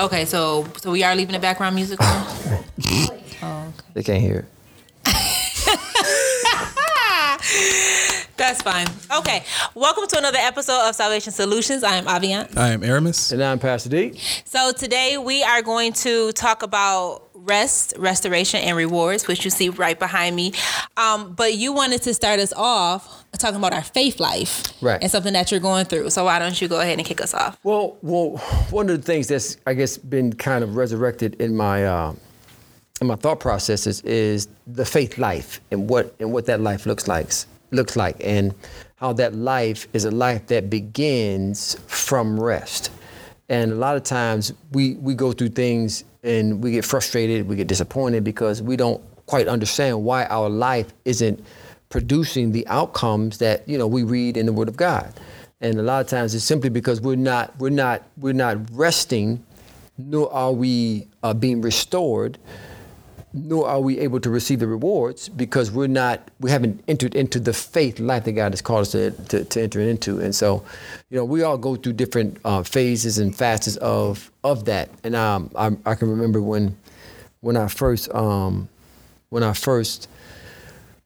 Okay, so so we are leaving the background music on. They can't hear it. That's fine. Okay, welcome to another episode of Salvation Solutions. I am Avian. I am Aramis. And I'm Pastor D. So today we are going to talk about rest, restoration, and rewards, which you see right behind me. Um, but you wanted to start us off talking about our faith life, Right. And something that you're going through. So why don't you go ahead and kick us off? Well, well, one of the things that's I guess been kind of resurrected in my uh, in my thought processes is the faith life and what and what that life looks like looks like and how that life is a life that begins from rest. And a lot of times we we go through things and we get frustrated, we get disappointed because we don't quite understand why our life isn't producing the outcomes that you know we read in the Word of God. And a lot of times it's simply because we're not we're not we're not resting, nor are we uh, being restored, nor are we able to receive the rewards because we're not we haven't entered into the faith life that God has called us to, to, to enter into. And so, you know, we all go through different uh, phases and facets of of that. And um, I, I can remember when when I first um, when I first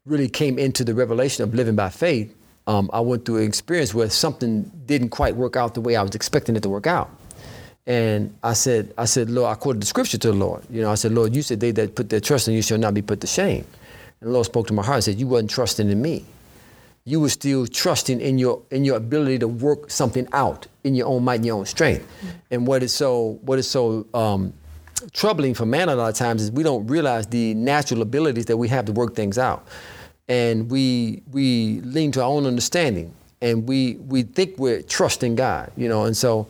really came into the revelation of living by faith, um, I went through an experience where something didn't quite work out the way I was expecting it to work out. And I said, I said, Lord, I quoted the scripture to the Lord. You know, I said, Lord, you said they that put their trust in you shall not be put to shame. And the Lord spoke to my heart and said, You wasn't trusting in me. You were still trusting in your in your ability to work something out in your own might and your own strength. And what is so what is so um, troubling for man a lot of times is we don't realize the natural abilities that we have to work things out. And we we lean to our own understanding and we we think we're trusting God, you know, and so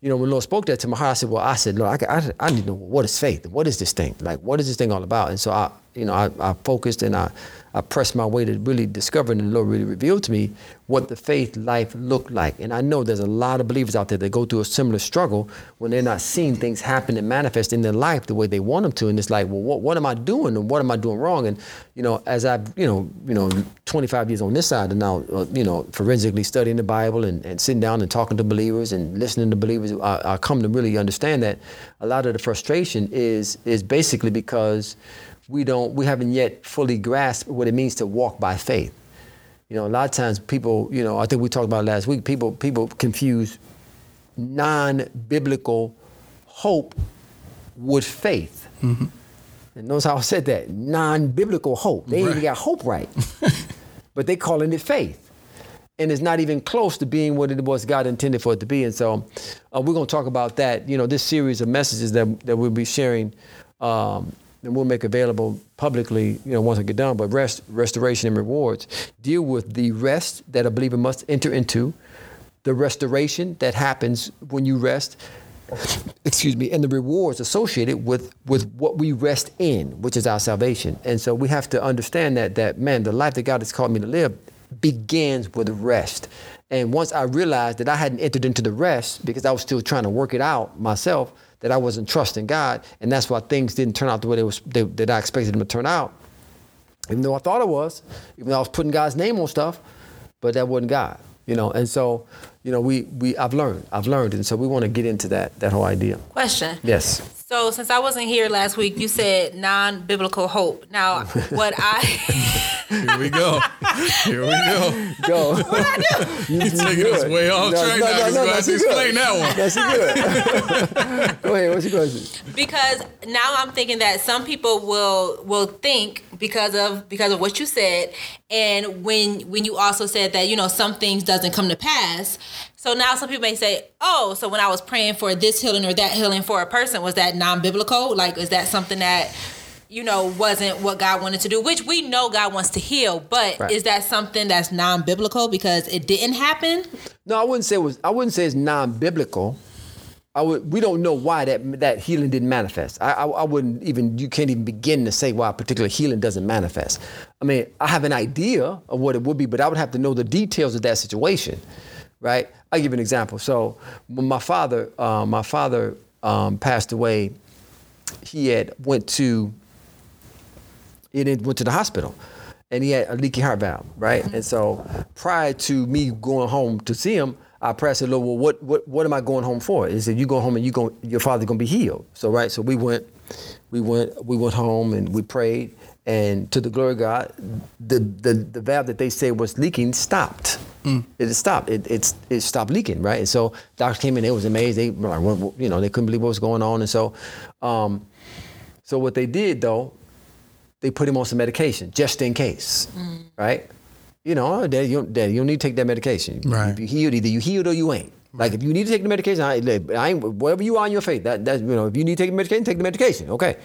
you know, when Lord spoke that to my heart, I said, "Well, I said, Lord, I, I, I need to know what is faith. What is this thing? Like, what is this thing all about?" And so I, you know, I, I focused and I, I pressed my way to really discover, and the Lord really revealed to me what the faith life looked like. And I know there's a lot of believers out there that go through a similar struggle when they're not seeing things happen and manifest in their life the way they want them to. And it's like, well, what, what am I doing, and what am I doing wrong? And you know, as I've, you know, you know, 25 years on this side, and now, uh, you know, forensically studying the Bible and, and sitting down and talking to believers and listening to believers, I, I come to really understand that a lot of the frustration is is basically because we don't we haven't yet fully grasped what it means to walk by faith. You know, a lot of times people, you know, I think we talked about it last week. People people confuse non-biblical hope with faith. And notice how I said that non-biblical hope. They ain't even got hope right, but they calling it faith and it's not even close to being what it was God intended for it to be. And so uh, we're going to talk about that. You know, this series of messages that, that we'll be sharing um, and we'll make available publicly, you know, once I get done. But rest, restoration and rewards deal with the rest that a believer must enter into, the restoration that happens when you rest, excuse me, and the rewards associated with with what we rest in, which is our salvation. And so we have to understand that that man, the life that God has called me to live begins with rest. And once I realized that I hadn't entered into the rest because I was still trying to work it out myself, that I wasn't trusting God, and that's why things didn't turn out the way they was they, that I expected them to turn out. Even though I thought it was, even though I was putting God's name on stuff, but that wasn't God, you know. And so, you know, we we I've learned, I've learned, and so we want to get into that that whole idea. Question. Yes. So since I wasn't here last week, you said non-biblical hope. Now, what I Here we go. Here we go. Go. You're taking us way off No, track no, now. no, Just no, gonna that's to good. explain that one. That's good. Go ahead. What's your question? because now I'm thinking that some people will will think because of because of what you said, and when when you also said that you know some things doesn't come to pass. So now some people may say, oh, so when I was praying for this healing or that healing for a person, was that non-biblical? Like, is that something that you know wasn't what God wanted to do? Which we know God wants to heal, but Right. is that something that's non-biblical because it didn't happen? No, I wouldn't say it was. I wouldn't say it's non-biblical. I would. We don't know why that that healing didn't manifest. I, I, I wouldn't even. You can't even begin to say why a particular healing doesn't manifest. I mean, I have an idea of what it would be, but I would have to know the details of that situation, right? I'll give you an example. So, when my father, uh, my father um, passed away, he had went to. He had went to the hospital, and he had a leaky heart valve, right? And so, prior to me going home to see him, I prayed, I Lord, well, what, what, what am I going home for? He said, you go home and you go, your father's gonna be healed. So, right, so we went, we went, we went home and we prayed, and to the glory of God, the, the, the valve that they said was leaking stopped. It stopped. It, it, it stopped leaking, right? And so doctors came in, they was amazed. They were like, you know, they couldn't believe what was going on. And so, um, so what they did though, they put him on some medication just in case, right? You know, oh, Daddy, you, don't- Daddy, you don't need to take that medication. Right. If you healed, either you healed or you ain't. Like if you need to take the medication, I, I ain't whatever you are in your faith. That that you know, if you need to take the medication, take the medication. Okay,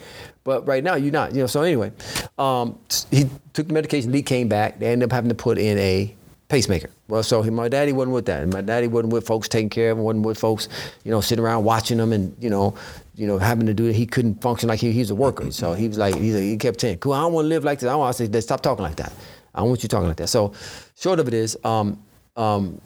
but right now you're not. You know. So anyway, um, he took the medication. Lee came back. They ended up having to put in a pacemaker. Well, so he, my daddy wasn't with that, and my daddy wasn't with folks taking care of him. wasn't with folks, you know, sitting around watching them and you know, you know, having to do it. He couldn't function like he, he was a worker. So he was like, he, he kept saying, "Cool, I don't want to live like this. I want to say, stop talking like that. I don't want you talking like that." So, short of it is, um, um,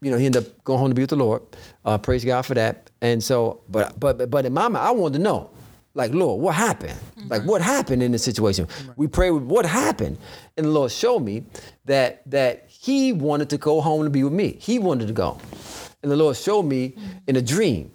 you know, he ended up going home to be with the Lord. Uh, praise God for that. And so, but but but in my mind, I wanted to know, like, Lord, what happened? Like, what happened in this situation? We prayed, what happened? And the Lord showed me that that He wanted to go home to be with me. He wanted to go, and the Lord showed me in a dream.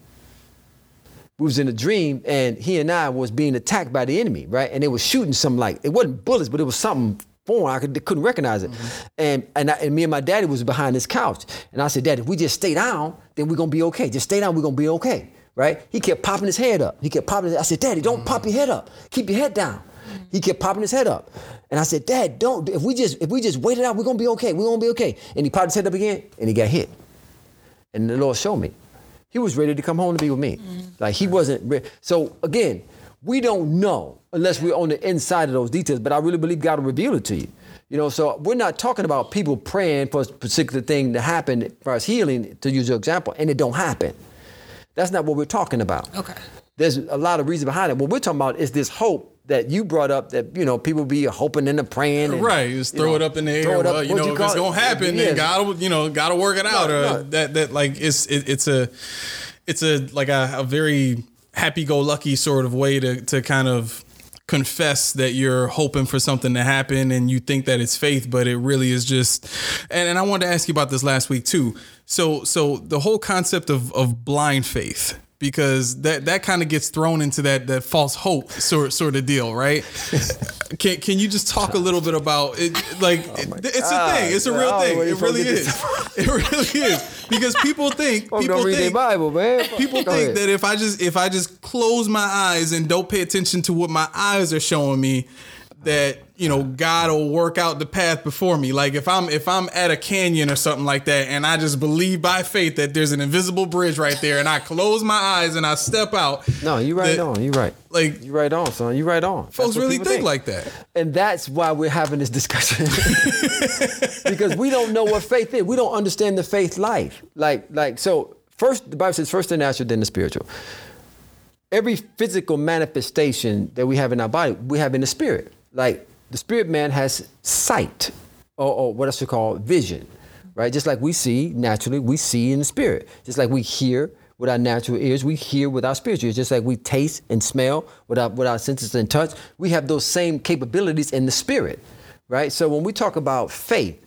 We was in a dream, and he and I was being attacked by the enemy, right? And they was shooting some like it wasn't bullets, but it was something foreign. I could, couldn't recognize it. Mm-hmm. And and, I, and me and my daddy was behind this couch, and I said, Daddy, if we just stay down, then we're gonna be okay. Just stay down, we're gonna be okay, right? He kept popping his head up. He kept popping. His, I said, Daddy, don't pop your head up. Keep your head down. Mm-hmm. He kept popping his head up, and I said, Dad, don't. If we just if we just wait it out, we're gonna be okay. We're gonna be okay. And he popped his head up again, and he got hit. And the Lord showed me. He was ready to come home to be with me. Mm-hmm. Like he wasn't. Re- so again, we don't know unless we're on the inside of those details. But I really believe God will reveal it to you. You know, so we're not talking about people praying for a particular thing to happen for us healing, to use your example, and it don't happen. That's not what we're talking about. Okay. There's a lot of reason behind it. What we're talking about is this hope that you brought up that, you know, people be hoping and praying. And, Right, just throw know, it up in the air. up- well, you know, if it's it? gonna happen, Yeah. then God, you know, gotta work it out. No, uh, no. That that like it's it, it's a it's a like a, a very happy-go-lucky sort of way to to kind of confess that you're hoping for something to happen and you think that it's faith but it really is just and, and i wanted to ask you about this last week too so so the whole concept of of blind faith because that that kind of gets thrown into that that false hope sort sort of deal right? Can can you just talk a little bit about it like oh it- it's a thing it's a real thing it really is it really is. Because people think people don't read their think Bible, man. People Go think ahead. that if I just if I just close my eyes and don't pay attention to what my eyes are showing me, that you know God will work out the path before me. Like if I'm if I'm at a canyon or something like that, and I just believe by faith that there's an invisible bridge right there, and I close my eyes and I step out. No, you right that- on. You right. Like You right on, son. You right on. Folks really people think like that. And that's why we're having this discussion. because we don't know what faith is. We don't understand the faith life. Like, like, so first the Bible says first the natural, then the spiritual. Every physical manifestation that we have in our body, we have in the spirit. Like the spirit man has sight, or, or what else we call vision, right? Just like we see naturally, we see in the spirit. Just like we hear with our natural ears, we hear with our spiritual ears. Just like we taste and smell with our, with our senses and touch, we have those same capabilities in the spirit, right? So when we talk about faith,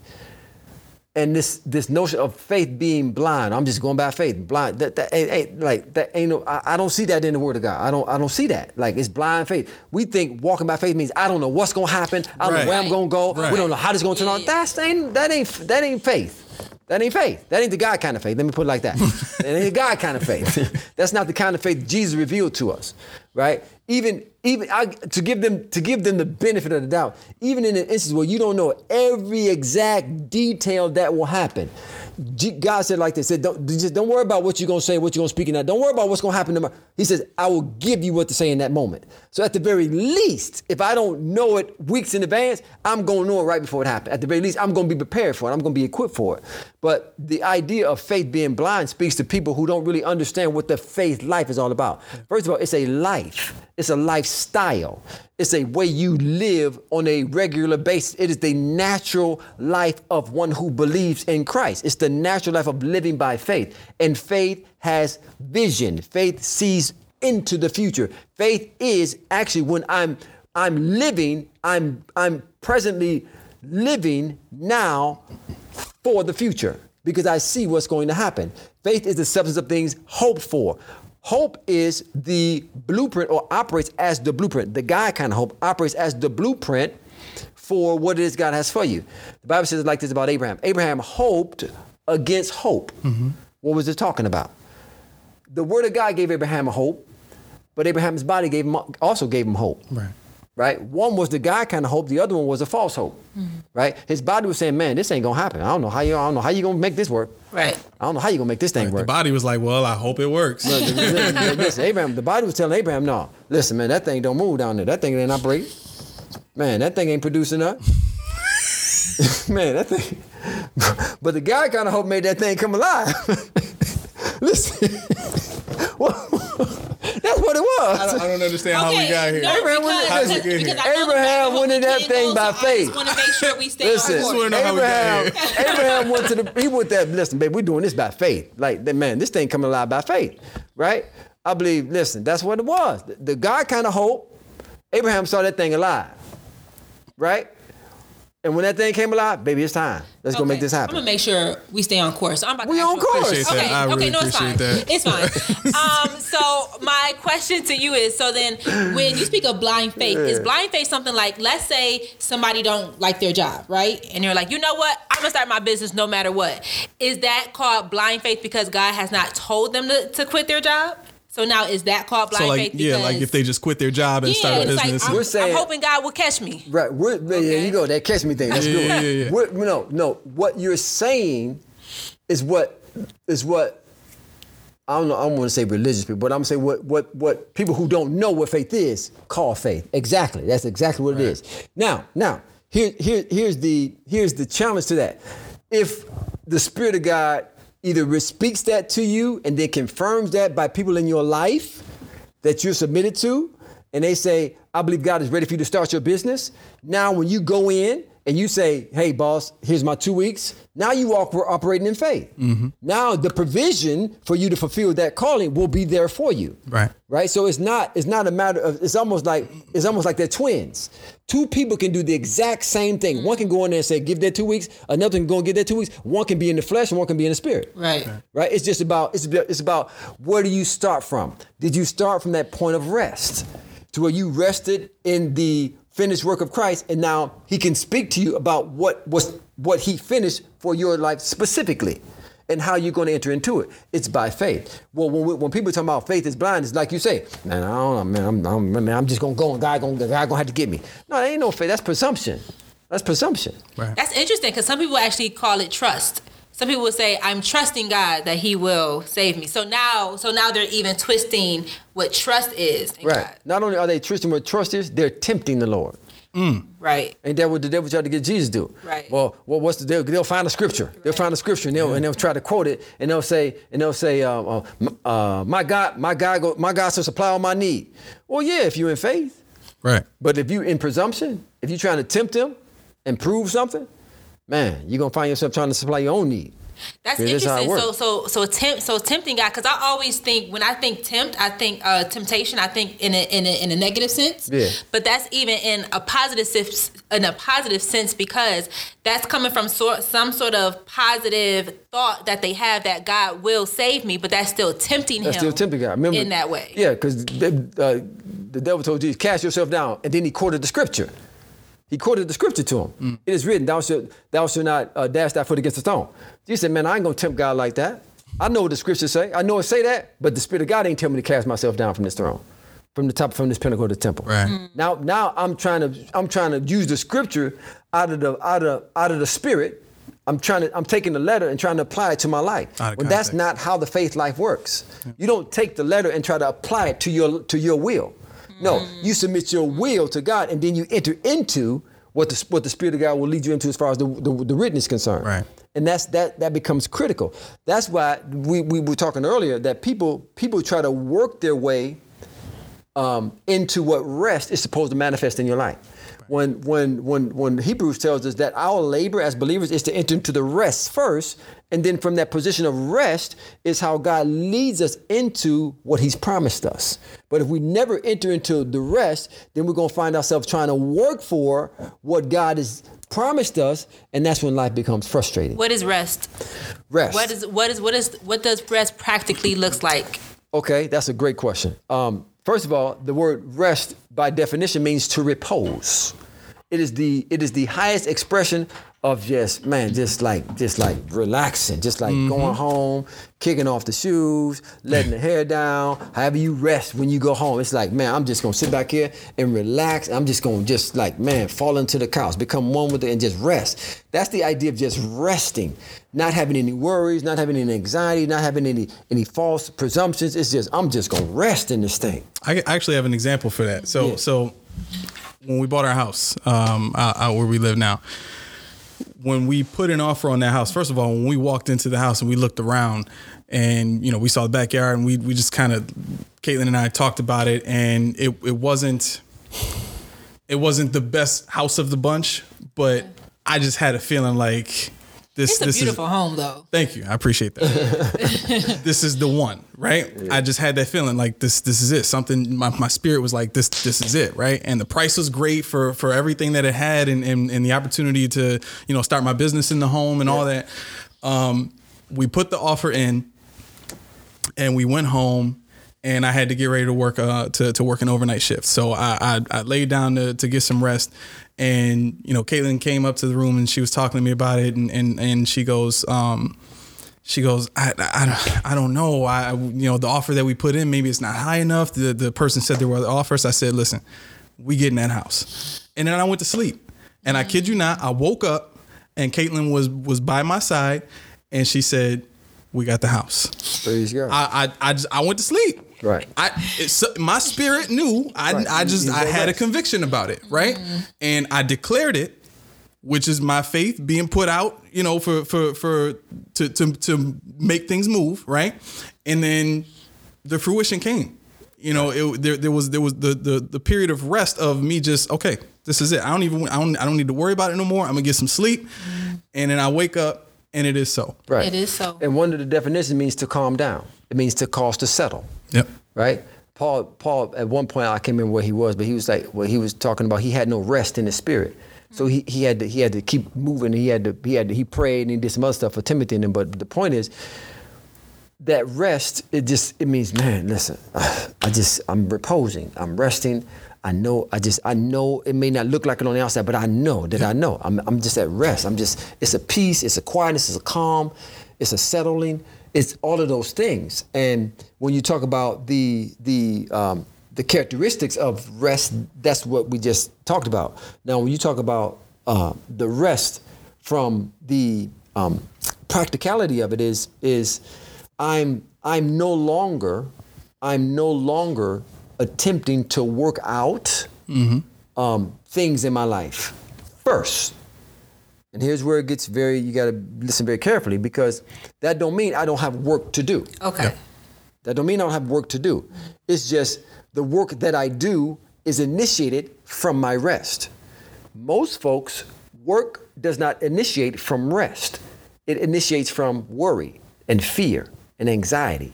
and this this notion of faith being blind, I'm just going by faith, blind. That, that ain't, ain't like that ain't no. I, I don't see that in the Word of God. I don't I don't see that. Like it's blind faith. We think walking by faith means I don't know what's gonna happen. I don't Right. know where I'm gonna go. Right. We don't know how this is gonna turn out. That's ain't that ain't that ain't faith. That ain't faith. That ain't the God kind of faith. Let me put it like that. that ain't the God kind of faith. That's not the kind of faith Jesus revealed to us, right? Even even I, to give them to give them the benefit of the doubt. Even in an instance where you don't know every exact detail that will happen, God said like this: said, don't, just don't worry about what you're gonna say, what you're gonna speak in that. Don't worry about what's gonna happen tomorrow. He says, I will give you what to say in that moment. So at the very least, if I don't know it weeks in advance, I'm gonna know it right before it happens. At the very least, I'm gonna be prepared for it. I'm gonna be equipped for it. But the idea of faith being blind speaks to people who don't really understand what the faith life is all about. First of all, it's a life. It's a lifestyle. It's a way you live on a regular basis. It is the natural life of one who believes in Christ. It's the natural life of living by faith. And faith has vision. Faith sees into the future. Faith is actually when I'm I'm living, I'm I'm presently living now for the future because I see what's going to happen. Faith is the substance of things hoped for. Hope is the blueprint or operates as the blueprint. The guy kind of hope operates as the blueprint for what it is God has for you. The Bible says it like this about Abraham. Abraham hoped against hope. Mm-hmm. What was it talking about? The word of God gave Abraham a hope, but Abraham's body gave him also gave him hope. Right. Right? One was the guy kind of hope, the other one was a false hope. Mm-hmm. Right? His body was saying, Man, this ain't gonna happen. I don't know how you I don't know how you gonna make this work. Right. I don't know how you gonna make this thing The work. The body was like, well, I hope it works. listen, listen, listen, Abraham, the body was telling Abraham, no, listen, man, that thing don't move down there. That thing ain't operating. Man, that thing ain't producing up. man, that thing. But the guy kind of hope made that thing come alive. listen. well, that's what it was. I don't, I don't understand how we got here. No, Abraham went- because, listen, because, because I Abraham fact went in that thing by go, so I faith. just want to make sure we stay Listen, on wanna course. know how we got Abraham, Abraham went to the he went that. Listen, babe, we're doing this by faith. Like that man, this thing coming alive by faith, right? I believe. Listen, that's what it was. The, the God kind of hope. Abraham saw that thing alive, right? And when that thing came alive, baby, it's time. Let's go make this happen. I'm gonna make sure we stay on course. I'm about to We ask on you course. Appreciate that. Okay, really okay, no, it's fine. that. It's fine. um, so my question to you is: so then, when you speak of blind faith, is blind faith something like, let's say somebody don't like their job, right? And you're like, you know what? I'm gonna start my business no matter what. Is that called blind faith because God has not told them to, to quit their job? So now is that called blind So like, faith? yeah, like if they just quit their job and start a business. Like, I'm, We're saying- I'm hoping God will catch me. Right. We're, There Okay. you go. That catch me thing. That's Yeah, good. yeah, yeah, yeah. We're- no, no. What you're saying is what is what I don't know. I don't want to say religious people, but I'm saying what what what people who don't know what faith is call faith. Exactly. That's exactly what it is. Now, now here here here's the here's the challenge to that. If the Spirit of God either speaks that to you and then confirms that by people in your life that you're submitted to, and they say, I believe God is ready for you to start your business. Now, when you go in and you say, Hey, boss, here's my two weeks, now you walk, we're operating in faith. Mm-hmm. Now, the provision for you to fulfill that calling will be there for you. Right. Right. So it's not it's not a matter of it's almost like it's almost like they're twins. Two people can do the exact same thing. One can go in there and say, give that two weeks. Another can go and get that two weeks. One can be in the flesh and one can be in the spirit Right. right? It's just about it's about, it's about where do you start from? Did you start from that point of rest to where you rested in the finished work of Christ, and now He can speak to you about what was what He finished for your life specifically. And how you're going to enter into it? It's by faith. Well, when, we, when people talk about faith is blind, it's like you say, man, I don't know, man, I'm, I'm, man, I'm just gonna go and God gonna, God gonna have to get me. No, that ain't no faith. That's presumption. That's presumption. Right. That's interesting because some people actually call it trust. Some people would say, "I'm trusting God that He will save me." So now, so now they're even twisting what trust is. in Right. God. Not only are they twisting what trust is, they're tempting the Lord. Right. Ain't that what the devil tried to get Jesus to do? Right. Well, well what's the they'll, they'll find a scripture. They'll find a scripture and they'll and they'll try to quote it and they'll say and they'll say, uh, uh, uh, my God, my God, go, my God shall supply all my need. Well, yeah, if you're in faith, Right. but if you in presumption, if you're trying to tempt him and prove something, man, you're gonna find yourself trying to supply your own need. That's Yeah, that's how it interesting. So, so, so tempt, so tempting God, because I always think when I think tempt, I think uh, temptation. I think in a, in a in a negative sense. Yeah. But that's even in a positive sense, in a positive sense because that's coming from sort some sort of positive thought that they have that God will save me, but that's still tempting That's him. still tempting God. Remember in that way. Yeah, because uh, the devil told Jesus, cast yourself down, and then he quoted the scripture. He quoted the scripture to him. Mm. It is written, "Thou shalt, thou shalt not uh, dash thy foot against a stone." Jesus said, "Man, I ain't gonna tempt God like that. I know what the scriptures say. I know it say that, but the Spirit of God ain't tell me to cast myself down from this throne, from the top, from this pinnacle of the temple. Right. Mm. Now, now I'm trying to, I'm trying to use the scripture out of the, out of, out of the Spirit. I'm trying to, I'm taking the letter and trying to apply it to my life. Out of that's not how the faith life works. You don't take the letter and try to apply it to your, to your will. No, mm. you submit your will to God, and then you enter into what the what the Spirit of God will lead you into as far as the the, the written is concerned. Right. And that's that that becomes critical. That's why we, we were talking earlier that people people try to work their way um, into what rest is supposed to manifest in your life. When when when when Hebrews tells us that our labor as believers is to enter into the rest first, and then from that position of rest is how God leads us into what He's promised us. But if we never enter into the rest, then we're gonna find ourselves trying to work for what God has promised us, and that's when life becomes frustrating. What is rest? Rest. What is what is what is what does rest practically looks like? Okay, that's a great question. Um, first of all, the word rest by definition means to repose. It is the it is the highest expression of just man, just like just like relaxing, just like going home, kicking off the shoes, letting the hair down. However you rest when you go home, it's like man, I'm just gonna sit back here and relax. I'm just gonna just like man, fall into the couch, become one with it, and just rest. That's the idea of just resting, not having any worries, not having any anxiety, not having any any false presumptions. It's just I'm just gonna rest in this thing. I I actually have an example for that. So Yeah. so when we bought our house um, out, out where we live now, when we put an offer on that house, first of all, when we walked into the house and we looked around, and you know we saw the backyard, and we we just kind of Caitlin and I talked about it, and it it wasn't it wasn't the best house of the bunch, but I just had a feeling like this It's a this beautiful is home though. Thank you. I appreciate that. this is the one, right? I just had that feeling like this this is it. Something my, my spirit was like this this is it, right? And the price was great for for everything that it had and and, and the opportunity to, you know, start my business in the home and all that. Um, we put the offer in and we went home and I had to get ready to work uh, to, to work an overnight shift. So I, I, I laid down to, to get some rest. And, you know, Caitlin came up to the room and she was talking to me about it. And, and, and she goes, um, she goes, I, I, don't- I don't know. I, you know, the offer that we put in, maybe it's not high enough. The, the person said there were other offers. I said, listen, we get in that house. And then I went to sleep. And I kid you not, I woke up and Caitlin was, was by my side and she said, we got the house. Praise God. I I I, just, I went to sleep. Right. I it's, my spirit knew. I Right. I just I had a conviction about it, right? And I declared it, which is my faith being put out, you know, for for for to to to make things move, right? And then the fruition came. You know, it, there there was there was the the the period of rest of me just okay, this is it. I don't even I don't I don't need to worry about it no more. I'm gonna get some sleep, and then I wake up and it is so. right. It is so. And one of the definitions means to calm down. It means to cause to settle. Yep. right? Paul, Paul, at one point I can't remember where he was, but he was like, well, he was talking about he had no rest in his spirit, so he, he had to he had to keep moving. He had to he had to, he prayed and he did some other stuff for Timothy and them. But the point is that rest it just it means man, listen, I just I'm reposing, I'm resting. I know I just I know it may not look like it on the outside, but I know that I know I'm I'm just at rest. I'm just it's a peace, it's a quietness, it's a calm, it's a settling, it's all of those things. And when you talk about the the um, the characteristics of rest, that's what we just talked about. Now, when you talk about uh, the rest from the um, practicality of it is is I'm I'm no longer I'm no longer attempting to work out um, things in my life first. And here's where it gets very you got to listen very carefully because that don't mean I don't have work to do. Okay. That don't mean I don't have work to do. It's just the work that I do is initiated from my rest. Most folks work does not initiate from rest. It initiates from worry and fear and anxiety.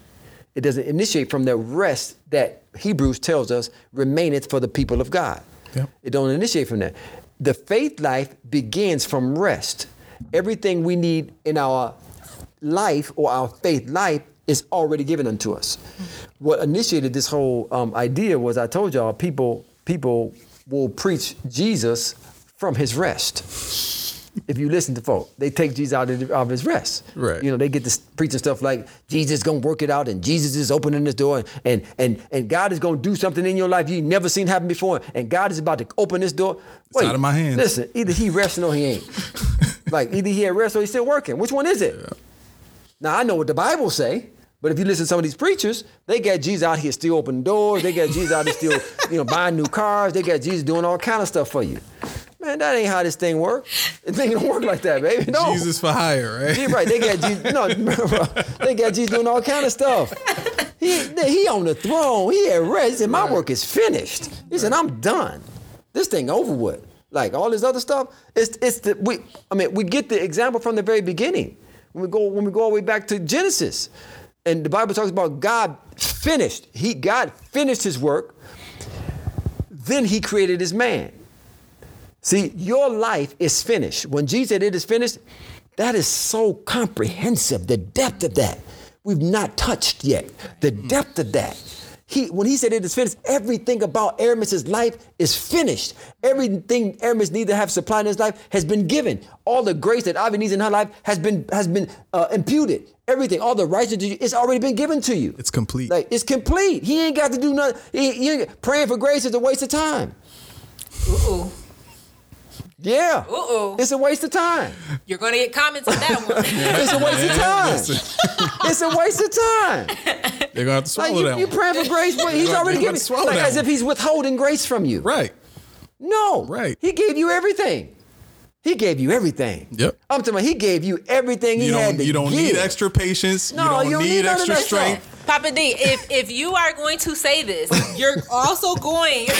It doesn't initiate from the rest that Hebrews tells us remaineth for the people of God. Yep. It don't initiate from that. The faith life begins from rest. Everything we need in our life or our faith life is already given unto us. What initiated this whole um, idea was I told y'all people people will preach Jesus from his rest. If you listen to folk, they take Jesus out of, his rest. Right. You know, they get to preaching stuff like Jesus gonna work it out and Jesus is opening this door and and and, God is gonna do something in your life you never seen happen before and God is about to open this door. It's out of my hands. Listen, either he resting or he ain't. like either he at rest or he's still working. Which one is it? Now I know what the Bible say, but if you listen to some of these preachers, they got Jesus out here still opening doors. They got Jesus out here still, you know, buying new cars. They got Jesus doing all kind of stuff for you. Man, that ain't how this thing work. It thing don't work like that, baby. No. Jesus for hire, right? Yeah, right. They got Jesus. No, they got Jesus doing all kind of stuff. He he on the throne. He at rest. He said, "My work is finished." He said, "I'm done. This thing over with." Like all this other stuff. It's it's the we. I mean, we get the example from the very beginning. When we go when we go all the way back to Genesis, and the Bible talks about God finished. He God finished His work. Then He created His man. See, your life is finished. When Jesus said it is finished, that is so comprehensive. The depth of that we've not touched yet. The depth of that. He, when he said it is finished, everything about Aramis's life is finished. Everything Aramis needs to have supplied in his life has been given. All the grace that Ivy needs in her life has been has been uh, imputed. Everything, all the righteousness, it's already been given to you. It's complete. Like it's complete. He ain't got to do nothing. He, he ain't- praying for grace is a waste of time. Ooh, Yeah. Uh-oh. It's a waste of time. you're gonna get comments on that one. It's a waste of time. it's a waste of time. They're gonna have to Like swallow you, that you one. praying for grace, but he's already gonna giving swallow like that as if he's withholding grace from you. Right. No. Right. He gave you everything. He gave you everything. Yep. I'm talking about he gave you everything he You had don't. to You don't give. need extra patience. No, you don't you don't need, need none of extra that stuff. strength. Papa D, if if you are going to say this, you're also going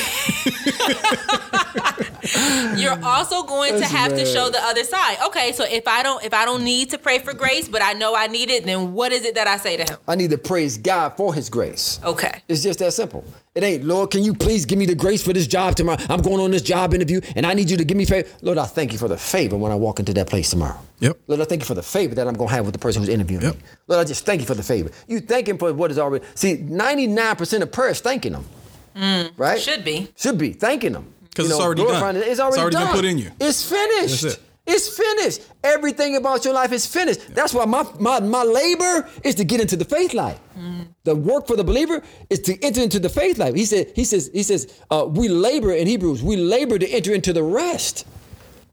you're also going to That's have to show the other side. Okay, so if I don't if I don't need to pray for grace, but I know I need it, then what is it that I say to him? I need to praise God for his grace. Okay. It's just that simple. It ain't, Lord, can you please give me the grace for this job tomorrow? I'm going on this job interview and I need you to give me favor. Lord, I thank you for the favor when I walk into that place tomorrow. Yep. Lord, I thank you for the favor that I'm going to have with the person who's interviewing Yep. me. Lord, I just thank you for the favor. You thank him for what is already. See, 99% of prayer is thanking him. right? Mm, Should be. Should be thanking him. 'Cause You it's already done. It's already, It's already been done. put in you. It's finished. It. It's finished. Everything about your life is finished. That's why my, my, my labor is to get into the faith life. The work for the believer is to enter into the faith life. He said, he says, he says, uh, we labor in Hebrews, we labor to enter into the rest.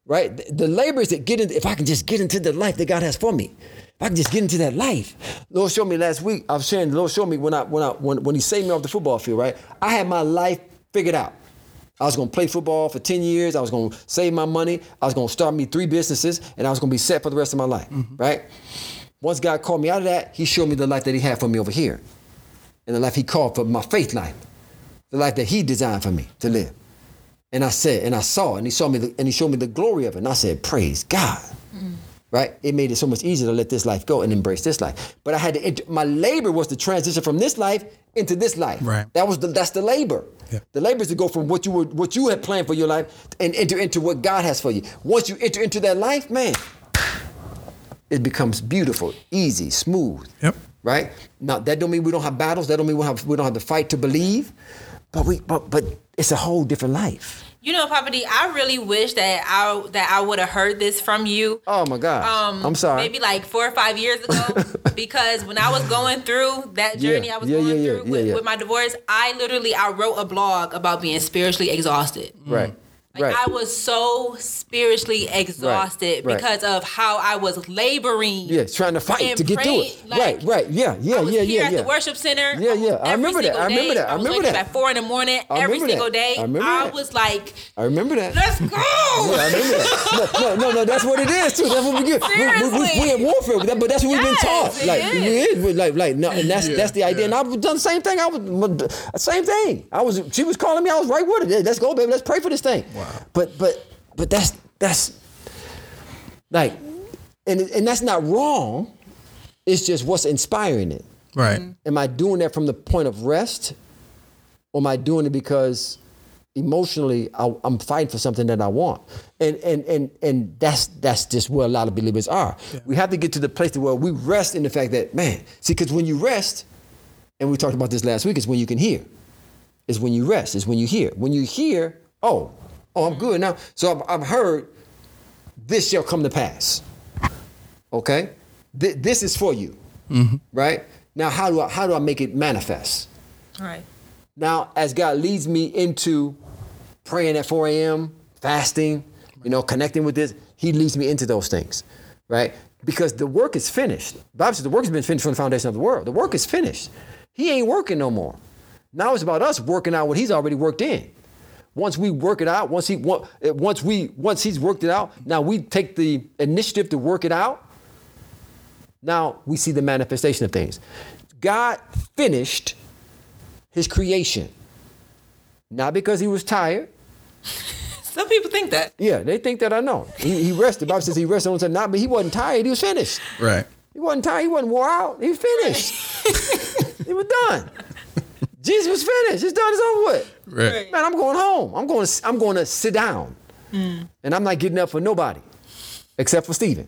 Right? The, the labor is to get in, if I can just get into the life that God has for me. If I can just get into that life. Lord showed me last week, I was sharing, the Lord showed me when I when I when, when he saved me off the football field, right? I had my life figured out. I was gonna play football for 10 years. I was gonna save my money. I was gonna start me three businesses, and I was gonna be set for the rest of my life. Mm-hmm. Right? Once God called me out of that, He showed me the life that He had for me over here, and the life He called for my faith life, the life that He designed for me to live. And I said, and I saw, and He saw me, the, and He showed me the glory of it, and I said, "Praise God." Mm. Right? It made it so much easier to let this life go and embrace this life. But I had to. enter- My labor was to transition from this life into this life. Right. That was the. That's the labor. Yeah. The labor is to go from what you were, what you had planned for your life, and enter into what God has for you. Once you enter into that life, man, it becomes beautiful, easy, smooth. Yep. Right. Now that don't mean we don't have battles. That don't mean we don't have we don't have to fight to believe. But we but but it's a whole different life. You know, Papa D, I really wish that I that I would have heard this from you. Oh my God. Um, I'm sorry. Maybe like four or five years ago, because when I was going through that Yeah, journey, I was yeah, going yeah, yeah, through yeah, with, yeah. with my divorce. I literally I wrote a blog about being spiritually exhausted. Right. Like right. I was so spiritually exhausted right. because of how I was laboring. yeah, trying to fight to get through praying, it. like, right. Right. Yeah. Yeah. I was yeah. here yeah. at yeah. the worship center. Yeah, yeah. I um, every remember that. single I remember that. I I remember waking that. at four in the morning I every remember single that. day. I remember I that. was like, I remember that. let's go. Yeah, I remember that. No, no, no, no, that's what it is too. That's what we get. We, we, we, Seriously. we in warfare, but that- but that's what we've been taught. it Like is. we is, we- like, like, no, and that's Yeah, that's the idea. yeah. And I've done the same thing. I was same thing. I was. She was calling me. I was right with it. Let's go, baby. Let's pray for this thing. Wow. But but but that's that's like, and and that's not wrong. It's just what's inspiring it. Right. Mm-hmm. Am I doing that from the point of rest? Or am I doing it because emotionally I, I'm fighting for something that I want? And and and and that's that's just where a lot of believers are. We have to get to the place where we rest in the fact that, man, see, because when you rest, and we talked about this last week, is when you can hear. Is when you rest, is when you hear. When you hear, oh, oh, I'm good now. So I've, I've heard this shall come to pass. Okay? Th- this is for you. Mm-hmm. Right? Now how do I how do I make it manifest? Right. Now, as God leads me into praying at 4 a.m., fasting, you know, connecting with this, He leads me into those things, right? Because the work is finished. The Bible says the work has been finished from the foundation of the world. The work is finished. He ain't working no more. Now it's about us working out what He's already worked in. Once we work it out, once He once we once He's worked it out, now we take the initiative to work it out. Now we see the manifestation of things. God finished his creation. Not because he was tired. Some people think that. Yeah, they think that I know. He, he rested. The Bible says he rested on the not, but he wasn't tired. He was finished. Right. He wasn't tired. He wasn't wore out. He was finished. he was done. Jesus was finished. It's done. It's over with. Right. Man, I'm going home. I'm going. To, I'm going to sit down. Hmm. And I'm not getting up for nobody except for Stephen.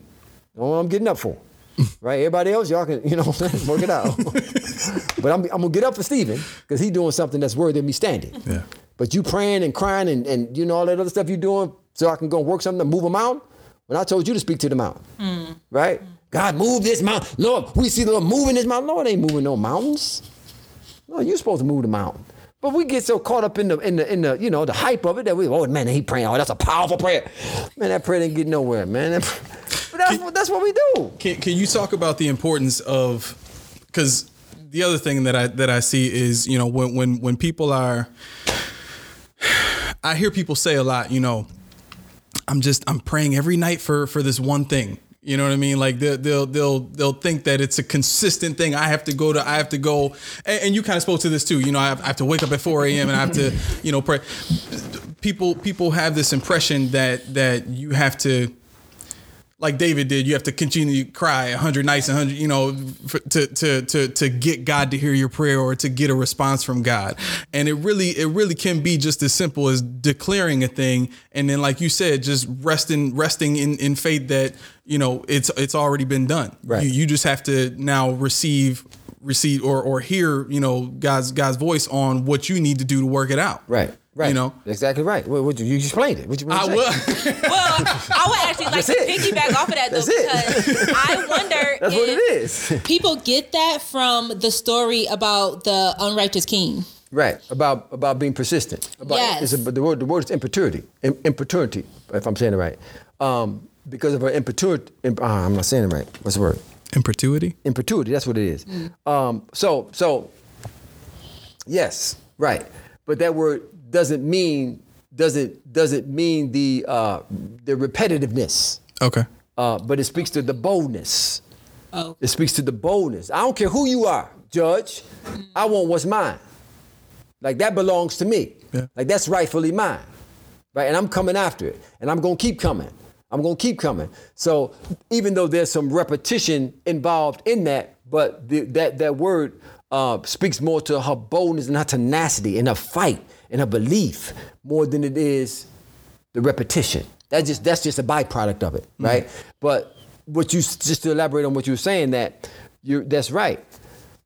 That's what I'm getting up for. right? Everybody else, y'all can, you know, work it out. but I'm, I'm gonna get up for Stephen because he's doing something that's worthy of me standing. Yeah. But you praying and crying and, and you know all that other stuff you're doing so I can go work something to move a mountain. When I told you to speak to the mountain, hmm. right? God, move this mountain. Lord, we see the Lord moving this mountain. Lord ain't moving no mountains. No, you're supposed to move the mountain. But we get so caught up in the in the in the you know the hype of it that we oh man he praying. Oh that's a powerful prayer. Man that prayer didn't get nowhere man. But that's what that's what we do. Can, can you talk about the importance of because the other thing that I that I see is you know when when when people are I hear people say a lot you know I'm just I'm praying every night for for this one thing you know what I mean? Like they'll they'll they'll, they'll think that it's a consistent thing. I have to go to I have to go. And, and you kind of spoke to this too you know I have, I have to wake up at 4 a.m. and I have to you know pray. People people have this impression that that you have to like David did, you have to continue to cry a hundred nights, a hundred, you know, for, to to to to get God to hear your prayer or to get a response from God. And it really, it really can be just as simple as declaring a thing, and then, like you said, just resting, resting in in faith that you know it's it's already been done. Right. You, you just have to now receive receive or or hear you know God's God's voice on what you need to do to work it out. right right You know. exactly right what, what you, you explained it what you, what I you will. say? Well, I would actually like That's to it. piggyback off of that though That's it. because I wonder that's if what it is people get that from the story about the unrighteous king. right about about being persistent about Yes. it's a, the word the word is imperturity Im, imperturity if I'm saying it right um, because of our imperturity im, ah, I'm not saying it right what's the word In perpetuity. in perpetuity. That's what it is. Um, so, so, yes, right. But that word doesn't mean doesn't doesn't mean the uh, the repetitiveness. Okay. Uh, but it speaks to the boldness. Oh. It speaks to the boldness. I don't care who you are, Judge. I want what's mine. Like that belongs to me. Yeah. Like that's rightfully mine. Right? And I'm coming after it. And I'm gonna keep coming. I'm gonna keep coming. So even though there's some repetition involved in that, but the, that that word uh, speaks more to her boldness and her tenacity and her fight and a belief more than it is the repetition. That's just that's just a byproduct of it, right? But what you just to elaborate on what you were saying that you're that's right.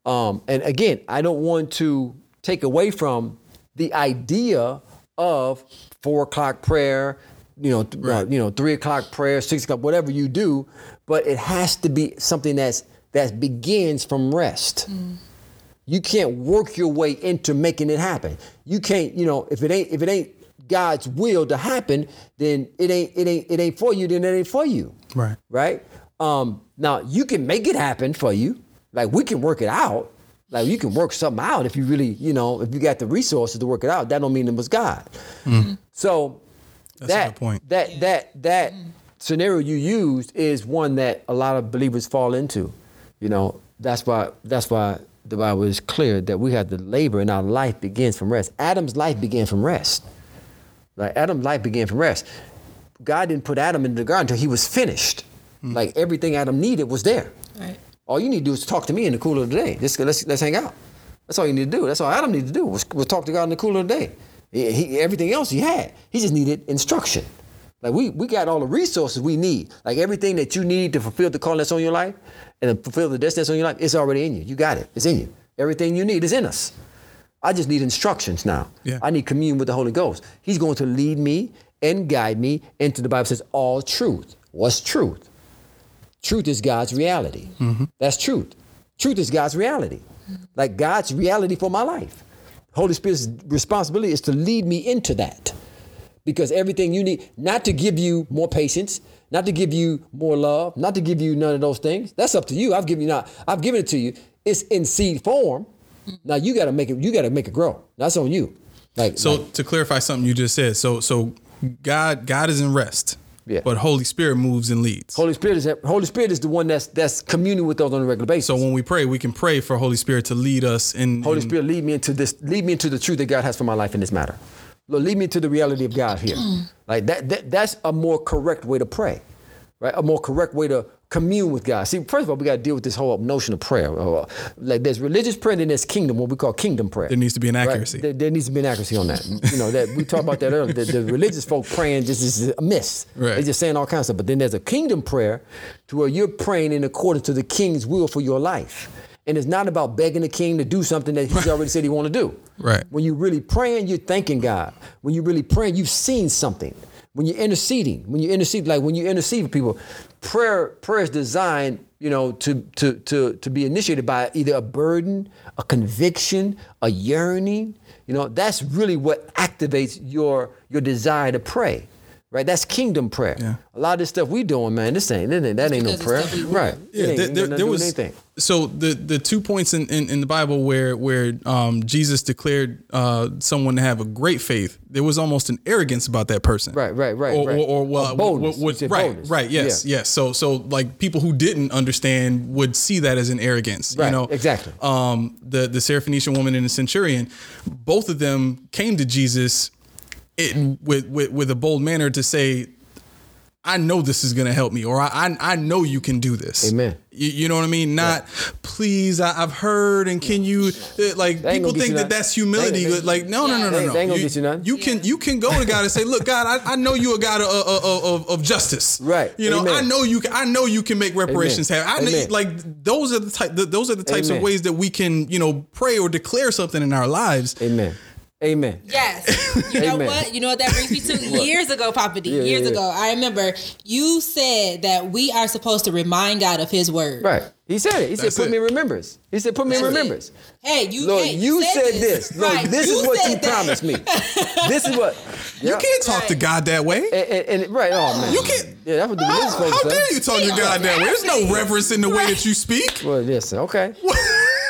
Um, and again, I don't want to take away from the idea of four o'clock prayer, you know, th- uh, you know, three o'clock prayer, six o'clock, whatever you do, but it has to be something that's that begins from rest. You can't work your way into making it happen. You can't, you know, if it ain't if it ain't God's will to happen, then it ain't it ain't it ain't for you. Then it ain't for you. Right. Right. Um, now you can make it happen for you. Like we can work it out. Like you can work something out if you really, you know, if you got the resources to work it out. That don't mean it was God. So That's that point. that that that scenario you used is one that a lot of believers fall into. You know, that's why that's why the Bible is clear that we have to labor and our life begins from rest. Adam's life began from rest. Like Adam's life began from rest. God didn't put Adam in the garden until he was finished. Hmm. Like everything Adam needed was there. Right. All you need to do is talk to me in the cool of the day. Just let's let's hang out. That's all you need to do. That's all Adam needed to do was, was talk to God in the cool of the day. He, he- everything else he had, he just needed instruction. Like we we got all the resources we need. Like everything that you need to fulfill the call that's on your life and fulfill the destiny on your life, it's already in you. You got it. It's in you. Everything you need is in us. I just need instructions now. Yeah. I need communion with the Holy Ghost. He's going to lead me and guide me into the Bible says all truth. What's truth? Truth is God's reality. Mm-hmm. That's truth. Truth is God's reality. Like God's reality for my life. Holy Spirit's responsibility is to lead me into that. Because everything you need, not to give you more patience, not to give you more love, not to give you none of those things. That's up to you. I've given you not, I've given it to you. It's in seed form. Now you gotta make it, you gotta make it grow. That's on you. Like So like, to clarify something you just said, so so God God is in rest, Yeah. but Holy Spirit moves and leads. Holy Spirit is Holy Spirit is the one that's that's communing with us on a regular basis. So when we pray, we can pray for Holy Spirit to lead us in. Holy in- Spirit, lead me into this, lead me into the truth that God has for my life in this matter. Lord, lead me to the reality of God here. like that, that, that's a more correct way to pray, right? A more correct way to commune with God. See, first of all, we got to deal with this whole notion of prayer. Uh, Like there's religious prayer and then there's kingdom, what we call kingdom prayer. There needs to be an Right? accuracy. There, there needs to be an accuracy on that. You know that we talked about that earlier. The, the religious folk praying just is a miss. Right. They're just saying all kinds of stuff. But then there's a kingdom prayer to where you're praying in accordance to the king's will for your life. And it's not about begging the king to do something that he's already said he want to do. Right. When you're really praying, you're thanking God. When you're really praying, you've seen something. When you're interceding, when you intercede, like when you intercede for people, prayer prayer is designed, you know, to to to to be initiated by either a burden, a conviction, a yearning. You know, that's really what activates your your desire to pray. Right? That's kingdom prayer. Yeah. A lot of this stuff we doing, man, this ain't that ain't, that ain't no prayer. stuff we want. Right. Yeah, there, there, got nothing to there was anything. so the the two points in, in, in the Bible where where um, Jesus declared uh, someone to have a great faith. There was almost an arrogance about that person. Right, right, right, Or, right. or, or well, boldness. what- what- You said right, boldness. right, yes, Yeah. yes. So so like people who didn't understand would see that as an arrogance. Right, you know exactly. Um, the the Syrophoenician woman and the centurion, both of them came to Jesus, it, with with with a bold manner to say. I know this is gonna help me, or I I, I know you can do this. Amen. You, you know what I mean? Not, please. I, I've heard, and can you? uh, Like They people think that that's humility. They like no, no, no, no, no. they ain't gonna you, get you. You can you can go to God and say, look, God, I, I know you a God of, of, of, of justice. Right. You know, Amen. I know you. Can, I know you can make reparations Amen. happen. I know, like those are the type. Those are the types of ways that we can you know pray or declare something in our lives. Amen. Amen. Yes. You know Amen. what? You know what that brings me to? years ago, Papa D. Yeah, yeah, years yeah. ago, I remember you said that we are supposed to remind God of His word. Right. He said it. He That's said, "Put it. me in remembrance." He said, "Put me in That's it. remembrance." Hey, you. Lord, hey, you said this. Lord, Right. this is what you that. promised me. This is what. You Yep. can't talk to God that way. And, and, and- right. Oh man. You can't- Yeah, that's what the How, religious folks how say. dare you talk to God that way? There's no reverence in the way that you speak. Well, listen. Okay.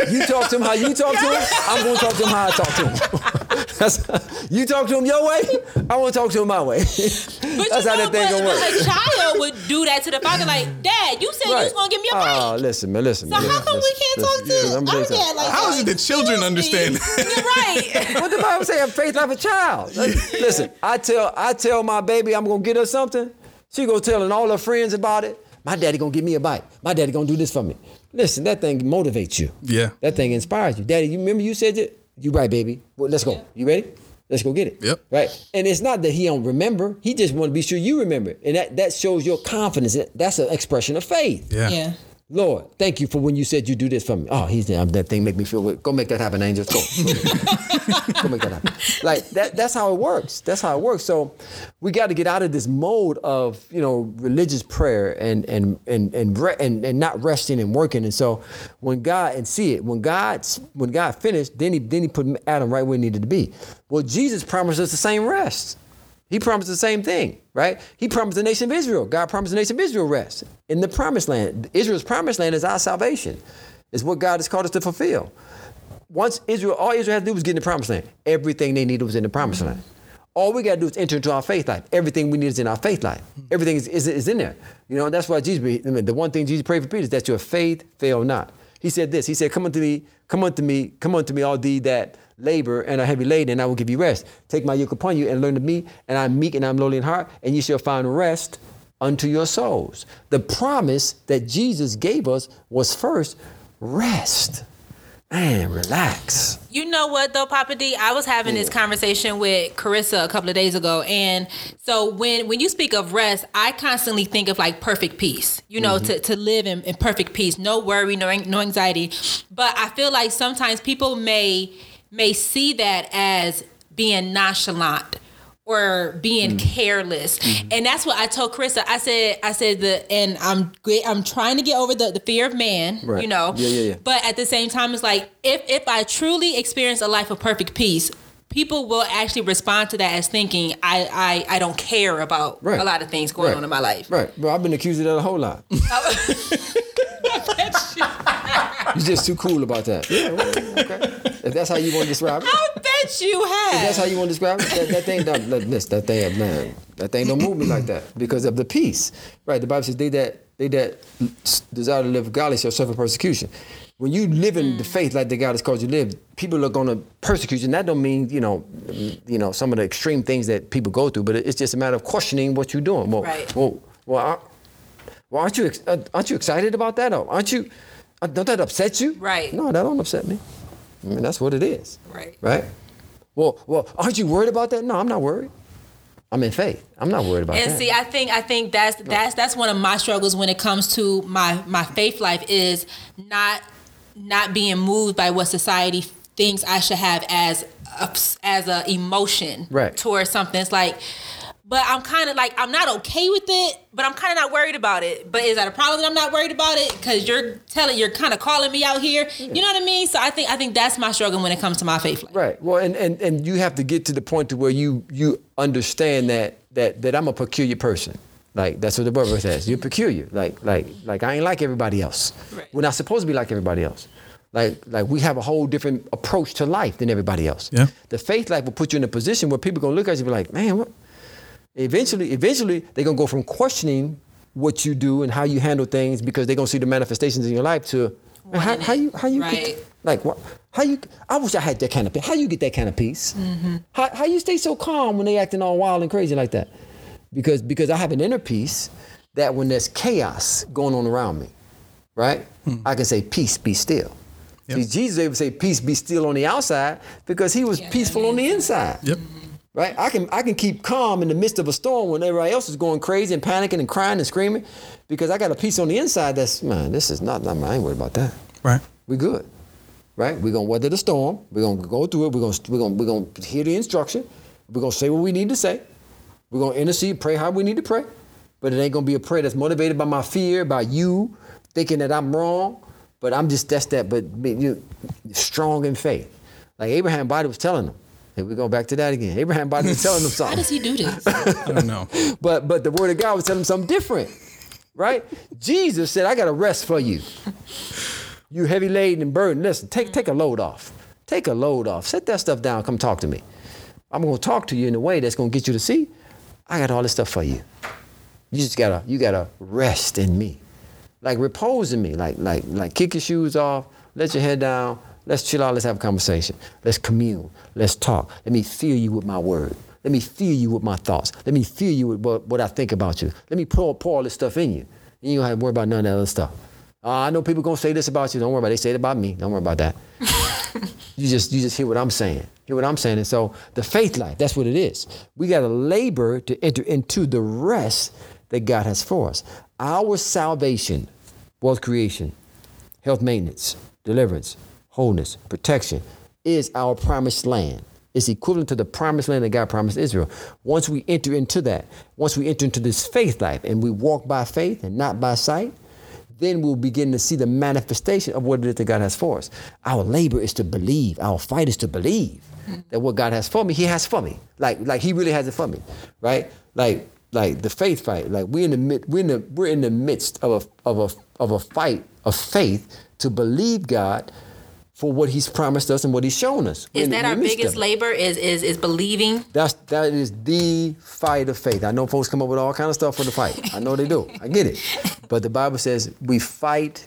You talk to him how you talk to him. I'm gonna talk to him how I talk to him. That's, you talk to him your way. I want to talk to him my way. But That's you how know, that thing but, gonna but work. a child would do that to the father, like, Dad, you said you was gonna give me a bite. Oh, listen, man. Listen. so man, how come we can't talk listen. to I'm our gonna tell you dad like How that? is it that children understand. You're right. What the Bible say? Have faith like a child. Listen, I tell I tell my baby I'm gonna get her something. She go telling all her friends about it. My daddy gonna give me a bite. My daddy gonna do this for me. Listen, that thing motivates you. Yeah. That thing inspires you. Daddy, you remember you said it? You right, baby. Well, let's go. You ready? Let's go get it. Yep. Right. And it's not that he don't remember. He just want to be sure you remember. it. And that that shows your confidence. That's an expression of faith. Yeah. Yeah. Lord, thank you for when you said you do this for me. Oh, he's there. That thing make me feel good. Go make that happen, angels. Go. Go make that happen. Like that. That's how it works. That's how it works. So we got to get out of this mode of you know religious prayer and and and and re- and, and not resting and working. And so when God and see it when God when God finished, then he then he put Adam right where he needed to be. Well, Jesus promised us the same rest. He promised the same thing, right? He promised the nation of Israel. God promised the nation of Israel rest in the promised land. Israel's promised land is our salvation. Is what God has called us to fulfill. Once Israel, all Israel had to do was get in the promised land. Everything they needed was in the promised land. All we got to do is enter into our faith life. Everything we need is in our faith life. Everything is, is, is in there. You know, that's why Jesus, I mean, the one thing Jesus prayed for Peter is that your faith fail not. He said this. He said, Come unto me, come unto me, come unto me, all thee that labor and are heavy laden, and I will give you rest. Take my yoke upon you and learn of me, and I'm meek and I'm lowly in heart, and you shall find rest unto your souls. The promise that Jesus gave us was first rest. Man, relax. You know what though, Papa D? I was having this conversation with Carissa a couple of days ago, and so when when you speak of rest, I constantly think of like perfect peace. You know, to, mm-hmm. to live in, in perfect peace, no worry, no no anxiety. But I feel like sometimes people may may see that as being nonchalant or being mm. careless. Mm-hmm. And that's what I told Carissa. I said, I said the and I'm I'm trying to get over the, the fear of man, Right. you know. Yeah, yeah, yeah. But at the same time, it's like if if I truly experience a life of perfect peace, people will actually respond to that as thinking I I, I don't care about Right. a lot of things going Right. on in my life. Right. Well, I've been accused of that a whole lot. Oh. You're just too cool about that. Yeah, well, okay. If that's how you want to describe it. I bet you have. If that's how you want to describe it. That, that thing don't listen, that thing, man, that thing don't move me like that because of the peace. Right. The Bible says they that they that desire to live godly shall suffer persecution. When you live in the faith like the God has called you to live, people are gonna persecute you. And that don't mean, you know, you know, some of the extreme things that people go through, but it's just a matter of questioning what you're doing. Well, Right. well, well, Well, aren't you ex- uh, aren't you excited about that? Or aren't you? Uh, don't that upset you? Right. No, that don't upset me. I mean, that's what it is. Right. Right. Well, well, aren't you worried about that? No, I'm not worried. I'm in faith. I'm not worried about And that. And see, I think I think that's that's that's one of my struggles when it comes to my my faith life is not not being moved by what society thinks I should have as a, as a emotion Right. towards something. It's like, but I'm kind of like I'm not okay with it, but I'm kind of not worried about it. But is that a problem that I'm not worried about it? Because you're telling, you're kind of calling me out here. You know what I mean? So I think I think that's my struggle when it comes to my faith life. Right. Well, and, and, and you have to get to the point to where you you understand that that that I'm a peculiar person. Like that's what the Bible says. You're peculiar. Like like like I ain't like everybody else. Right. We're not supposed to be like everybody else. Like like we have a whole different approach to life than everybody else. Yeah. The faith life will put you in a position where people gonna look at you and be like, man, what? Eventually, eventually they're gonna go from questioning what you do and how you handle things because they're gonna see the manifestations in your life to how, how you how you Right. get like what? How you? I wish I had that kind of peace. How you get that kind of peace? Mm-hmm. How how you stay so calm when they acting all wild and crazy like that? Because because I have an inner peace that when there's chaos going on around me, right? Hmm. I can say peace, be still. Yep. See, Jesus able to say peace, be still on the outside because he was Yeah, peaceful on on the the inside. Yep. Right? I can I can keep calm in the midst of a storm when everybody else is going crazy and panicking and crying and screaming because I got a peace on the inside that's man, this is not, I ain't worried about that Right. we good, right? We're gonna weather the storm. We're gonna go through it. We're gonna we're gonna we're gonna hear the instruction. We're gonna say what we need to say. We're gonna intercede, pray how we need to pray. But it ain't gonna be a prayer that's motivated by my fear, by you thinking that I'm wrong. But I'm just that's that. But be- you strong in faith, like Abraham body was telling him. Here we go back to that again. Abraham body was telling him How does he do this? I don't know. But but the word of God was telling him something different, right? Jesus said, "I got a rest for you. You heavy laden and burdened. Listen, take take a load off. Take a load off. Set that stuff down. Come talk to me. I'm gonna talk to you in a way that's gonna get you to see. I got all this stuff for you. You just gotta you gotta rest in me, like repose in me. Like like like kick your shoes off. Let your head down. Let's chill out. Let's have a conversation. Let's commune. Let's talk. Let me fill you with my word. Let me fill you with my thoughts. Let me fill you with what, what I think about you. Let me pour, pour all this stuff in you. You don't have to worry about none of that other stuff. Uh, I know people gonna say this about you. Don't worry about it. They say it about me. Don't worry about that. you just you just hear what I'm saying. Hear what I'm saying. And so the faith life, that's what it is. We gotta labor to enter into the rest that God has for us. Our salvation, wealth creation, health maintenance, deliverance, wholeness, protection is our promised land. It's equivalent to the promised land that God promised Israel. Once we enter into that, once we enter into this faith life and we walk by faith and not by sight, then we'll begin to see the manifestation of what it is that God has for us. Our labor is to believe. Our fight is to believe that what God has for me, He has for me. Like, like He really has it for me, right? Like, like the faith fight. Like we're in the mid, we're in the we're in the midst of a of a of a fight of faith to believe God for what He's promised us and what He's shown us. Is in that our in the midst biggest labor? Is is is believing? That's that is the fight of faith. I know folks come up with all kind of stuff for the fight. I know they do. I get it. But the Bible says we fight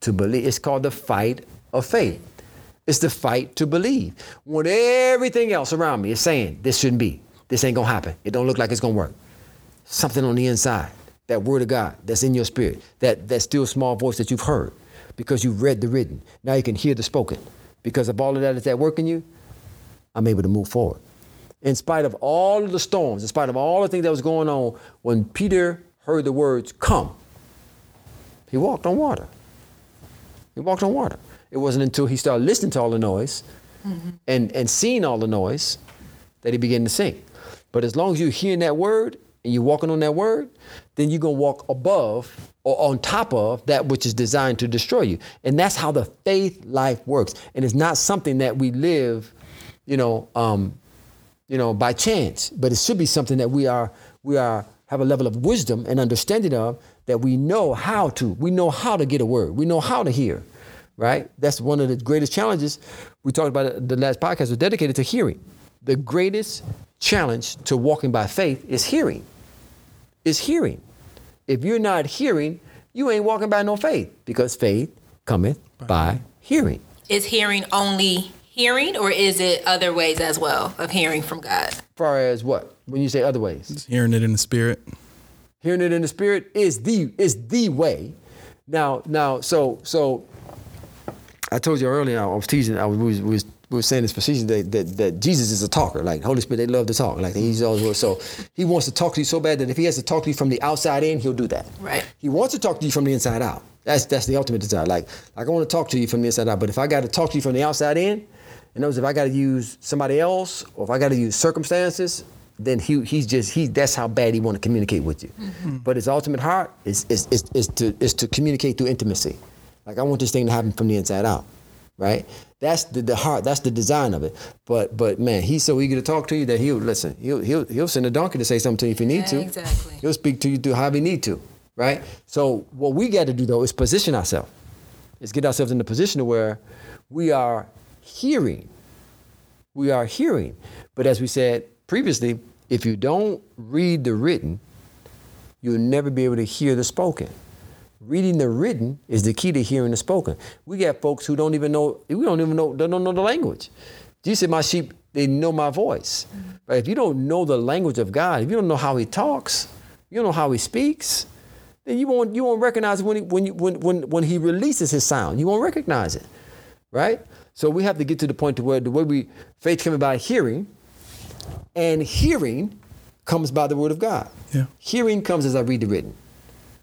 to believe. It's called the fight of faith. It's the fight to believe. When everything else around me is saying this shouldn't be, this ain't gonna happen. It don't look like it's gonna work. Something on the inside, that word of God that's in your spirit, that that still small voice that you've heard, because you've read the written. Now you can hear the spoken. Because of all of that that's at work in you, I'm able to move forward. In spite of all of the storms, in spite of all the things that was going on, when Peter heard the words, come, he walked on water. He walked on water. It wasn't until he started listening to all the noise mm-hmm. and, and seeing all the noise that he began to sink. But as long as you're hearing that word and you're walking on that word, then you're going to walk above or on top of that which is designed to destroy you. And that's how the faith life works. And it's not something that we live, you know, um, you know, by chance, but it should be something that we are we are have a level of wisdom and understanding of that we know how to. We know how to get a word. We know how to hear. Right? That's one of the greatest challenges. We talked about it, the last podcast was dedicated to hearing. The greatest challenge to walking by faith is hearing. Is hearing. If you're not hearing, you ain't walking by no faith because faith cometh by hearing. Is hearing only hearing, or is it other ways as well of hearing from God? As far as what? When you say other ways? Hearing it in the spirit. Hearing it in the spirit is the is the way. Now, now, so so I told you earlier, I was teasing, I was, we was, we was, we was saying this facetious that, that, that Jesus is a talker. Like Holy Spirit, they love to talk. Like he's always so he wants to talk to you so bad that if he has to talk to you from the outside in, he'll do that. Right. He wants to talk to you from the inside out. That's that's the ultimate desire. Like like I want to talk to you from the inside out, but if I got to talk to you from the outside in, and other words, if I got to use somebody else or if I got to use circumstances, then he he's just he that's how bad he want to communicate with you. Mm-hmm. But his ultimate heart is is, is is to is to communicate through intimacy. Like I want this thing to happen from the inside out, right? That's the, the heart. That's the design of it. But but man, he's so eager to talk to you that he'll listen. He'll he'll he'll send a donkey to say something to you if he need Yeah, to. exactly. He'll speak to you through how he need to, right? So what we got to do though is position ourselves. Is get ourselves in the position where we are hearing. We are hearing. But as we said previously, if you don't read the written, you'll never be able to hear the spoken. Reading the written is the key to hearing the spoken. We got folks who don't even know, we don't even know, they don't know the language. Jesus said, My sheep, they know my voice. Mm-hmm. But if you don't know the language of God, if you don't know how he talks, you don't know how he speaks, then you won't you won't recognize when he when you, when, when when he releases his sound. You won't recognize it. Right? So we have to get to the point to where the way we faith coming by hearing, and hearing comes by the word of God. Yeah. Hearing comes as I read the written.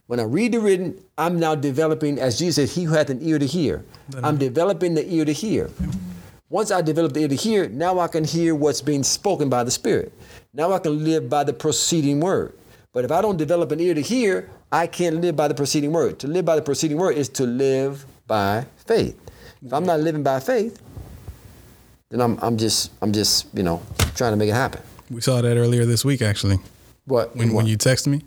When I read the written, I'm now developing, as Jesus said, he who hath an ear to hear. I'm developing the ear to hear. Once I develop the ear to hear, now I can hear what's being spoken by the Spirit. Now I can live by the proceeding word. But if I don't develop an ear to hear, I can't live by the proceeding word. To live by the proceeding word is to live by faith. If I'm not living by faith, then I'm, I'm just I'm just you know trying to make it happen. We saw that earlier this week, actually. What When, what? when you text me,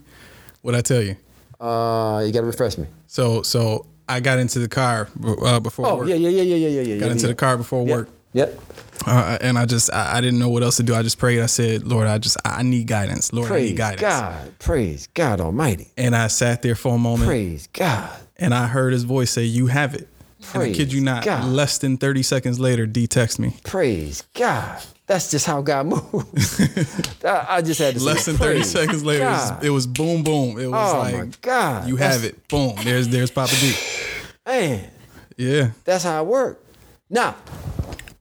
what I tell you? Uh you got to refresh me. So so I got into the car uh, before Oh work. yeah yeah yeah yeah yeah yeah yeah. Got yeah, into yeah. the car before Yep, work. Yep. Uh, and I just I, I didn't know what else to do. I just prayed. I said, Lord, I just I need guidance. Lord, I Praise need guidance. God. Praise God Almighty. And I sat there for a moment Praise God. and I heard his voice say, You have it. And I kid you not, God. less than 30 seconds later, D text me. Praise God. That's just how God moves. I just had to say, Less than 30 seconds later, it was, it was boom boom. It was Oh, like my God. you have it. Boom. There's there's Papa D. Man, Yeah. that's how it worked. Now,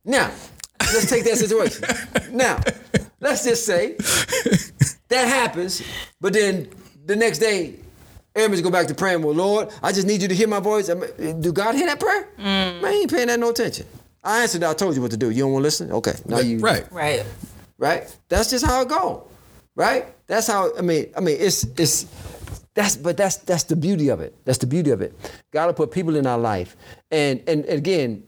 now, let's take that situation. now, let's just say that happens, but then the next day, Aaron's go back to praying. Well, Lord, I just need you to hear my voice. Do God hear that prayer? Man, he ain't paying that no attention. I answered. I told you what to do. You don't want to listen? Okay. Now you Right. Right. right? That's just how it go, right? That's how I mean. I mean, it's it's that's but that's that's the beauty of it. That's the beauty of it. God will put people in our life, and and, and again,